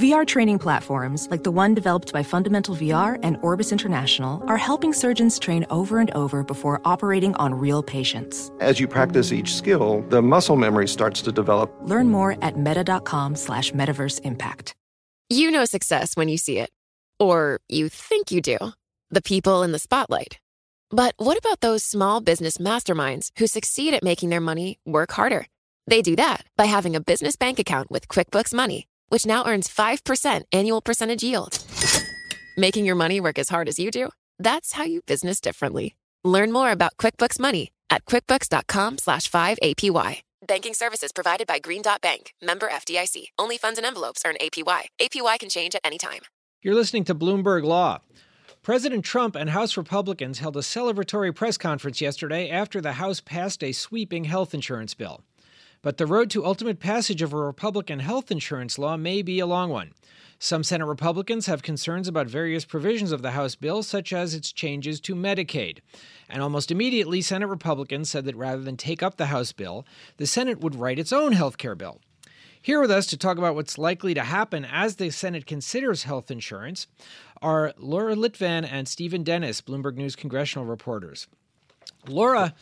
VR training platforms, like the one developed by Fundamental VR and Orbis International, are helping surgeons train over and over before operating on real patients. As you practice each skill, the muscle memory starts to develop. Learn more at meta.com slash metaverse impact. You know success when you see it. Or you think you do. The people in the spotlight. But what about those small business masterminds who succeed at making their money work harder? They do that by having a business bank account with QuickBooks Money which now earns 5% annual percentage yield. Making your money work as hard as you do? That's how you business differently. Learn more about QuickBooks Money at quickbooks.com slash 5APY. Banking services provided by Green Dot Bank, member FDIC. Only funds and envelopes earn APY. APY can change at any time. You're listening to Bloomberg Law. President Trump and House Republicans held a celebratory press conference yesterday after the House passed a sweeping health insurance bill. But the road to ultimate passage of a Republican health insurance law may be a long one. Some Senate Republicans have concerns about various provisions of the House bill, such as its changes to Medicaid. And almost immediately, Senate Republicans said that rather than take up the House bill, the Senate would write its own health care bill. Here with us to talk about what's likely to happen as the Senate considers health insurance are Laura Litvan and Stephen Dennis, Bloomberg News congressional reporters. Laura,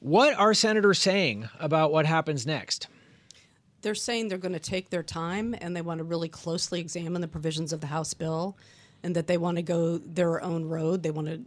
what are senators saying about what happens next? They're saying they're going to take their time and they want to really closely examine the provisions of the House bill and that they want to go their own road. They want to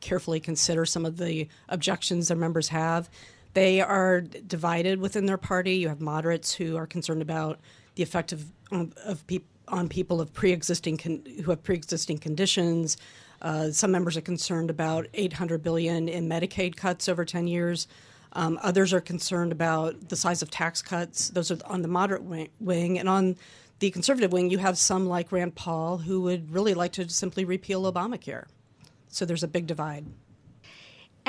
carefully consider some of the objections their members have. They are divided within their party. You have moderates who are concerned about the effect of, of pe- on people of pre-existing con- who have pre-existing conditions, uh, some members are concerned about 800 billion in Medicaid cuts over 10 years. Um, others are concerned about the size of tax cuts. Those are on the moderate wing, and on the conservative wing, you have some like Rand Paul who would really like to simply repeal Obamacare. So there's a big divide.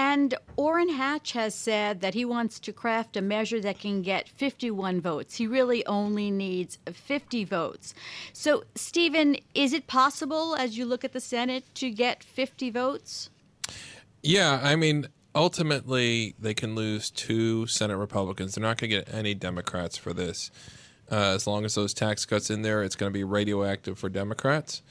And Orrin Hatch has said that he wants to craft a measure that can get 51 votes. He really only needs 50 votes. So, Stephen, is it possible, as you look at the Senate, to get 50 votes? Yeah, I mean, ultimately, they can lose two Senate Republicans. They're not going to get any Democrats for this. Uh, as long as those tax cuts in there, it's going to be radioactive for Democrats.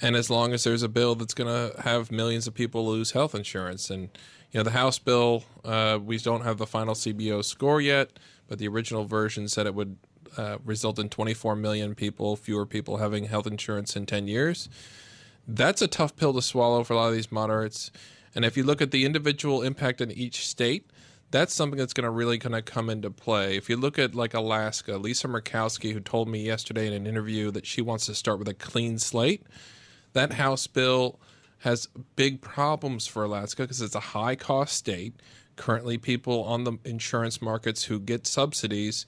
And as long as there's a bill that's going to have millions of people lose health insurance and you know, the House bill, uh, we don't have the final CBO score yet, but the original version said it would uh, result in 24 million people, fewer people having health insurance in 10 years. That's a tough pill to swallow for a lot of these moderates. And if you look at the individual impact in each state, that's something that's going to really kind of come into play. If you look at like Alaska, Lisa Murkowski, who told me yesterday in an interview that she wants to start with a clean slate, that House bill has big problems for Alaska because it's a high cost state. Currently, people on the insurance markets who get subsidies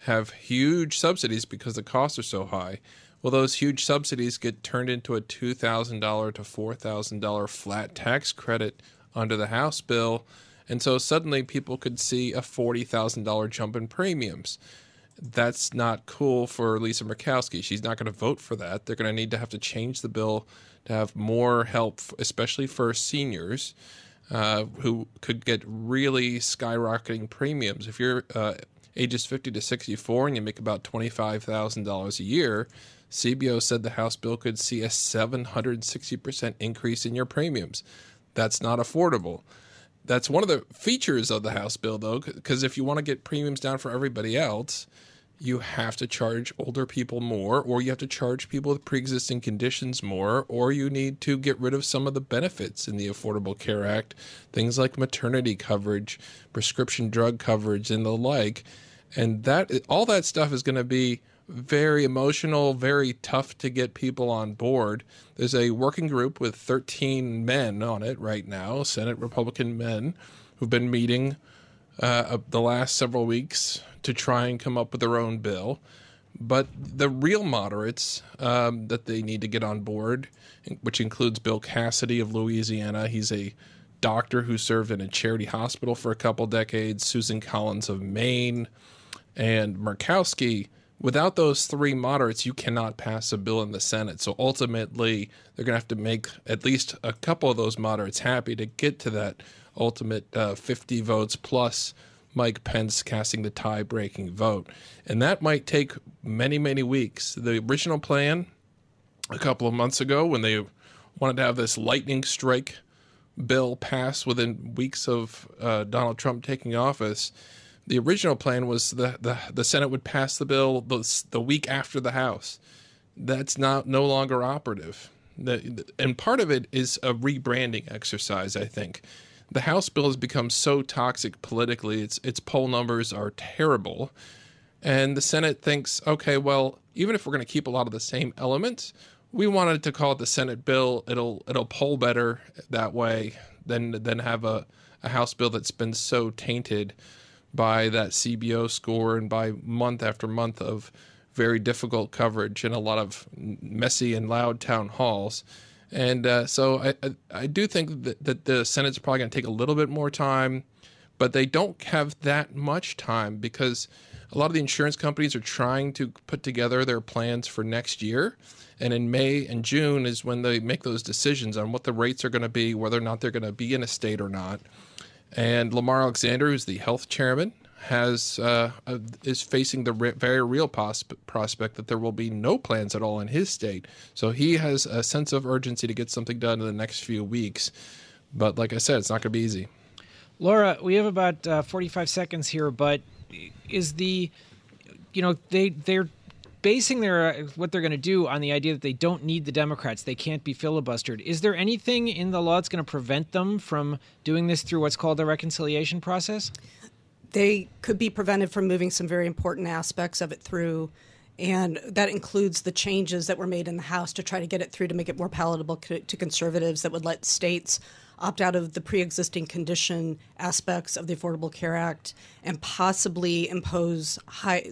have huge subsidies because the costs are so high. Well, those huge subsidies get turned into a $2,000 to $4,000 flat tax credit under the House bill. And so suddenly people could see a $40,000 jump in premiums. That's not cool for Lisa Murkowski. She's not going to vote for that. They're going to need to have to change the bill to have more help, especially for seniors uh, who could get really skyrocketing premiums. If you're uh, ages 50 to 64 and you make about $25,000 a year, CBO said the House bill could see a 760% increase in your premiums. That's not affordable. That's one of the features of the House bill, though, because if you want to get premiums down for everybody else, you have to charge older people more, or you have to charge people with pre existing conditions more, or you need to get rid of some of the benefits in the Affordable Care Act, things like maternity coverage, prescription drug coverage, and the like. And that all that stuff is going to be very emotional, very tough to get people on board. There's a working group with 13 men on it right now, Senate Republican men, who've been meeting uh, the last several weeks to try and come up with their own bill. But the real moderates um, that they need to get on board, which includes Bill Cassidy of Louisiana, he's a doctor who served in a charity hospital for a couple decades, Susan Collins of Maine, and Murkowski. Without those three moderates, you cannot pass a bill in the Senate. So ultimately, they're going to have to make at least a couple of those moderates happy to get to that ultimate uh, 50 votes plus Mike Pence casting the tie breaking vote. And that might take many, many weeks. The original plan a couple of months ago, when they wanted to have this lightning strike bill pass within weeks of uh, Donald Trump taking office, the original plan was the, the, the Senate would pass the bill the, the week after the House. That's not no longer operative. The, and part of it is a rebranding exercise, I think. The House bill has become so toxic politically, its its poll numbers are terrible. And the Senate thinks, okay, well, even if we're going to keep a lot of the same elements, we wanted to call it the Senate bill. It'll it'll poll better that way than than have a, a House bill that's been so tainted by that CBO score and by month after month of very difficult coverage and a lot of messy and loud town halls. And uh, so I, I, I do think that, that the Senate's probably going to take a little bit more time, but they don't have that much time because a lot of the insurance companies are trying to put together their plans for next year. And in May and June is when they make those decisions on what the rates are going to be, whether or not they're going to be in a state or not. And Lamar Alexander, who's the health chairman, has uh, uh, is facing the re- very real pos- prospect that there will be no plans at all in his state. So he has a sense of urgency to get something done in the next few weeks. But like I said, it's not going to be easy. Laura, we have about uh, 45 seconds here, but is the you know they they're basing their uh, what they're going to do on the idea that they don't need the Democrats. They can't be filibustered. Is there anything in the law that's going to prevent them from doing this through what's called the reconciliation process? They could be prevented from moving some very important aspects of it through, and that includes the changes that were made in the House to try to get it through to make it more palatable to conservatives that would let states opt out of the pre-existing condition aspects of the Affordable Care Act and possibly impose high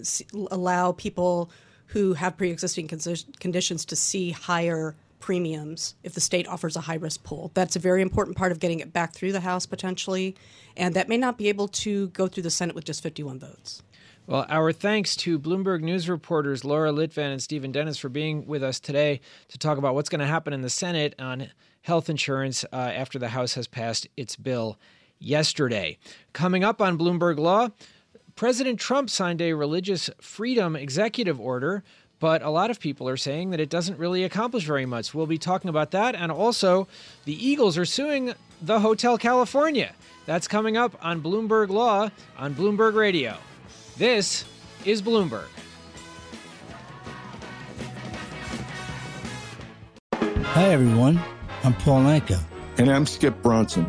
allow people who have pre-existing conditions to see higher premiums if the state offers a high risk pool. That's a very important part of getting it back through the House potentially, and that may not be able to go through the Senate with just 51 votes. Well, our thanks to Bloomberg News reporters Laura Litvan and Stephen Dennis for being with us today to talk about what's going to happen in the Senate on health insurance uh, after the House has passed its bill yesterday. Coming up on Bloomberg Law, President Trump signed a religious freedom executive order, but a lot of people are saying that it doesn't really accomplish very much. We'll be talking about that. And also, the Eagles are suing the Hotel California. That's coming up on Bloomberg Law on Bloomberg Radio. This is Bloomberg. Hi, everyone. I'm Paul Anka. And I'm Skip Bronson.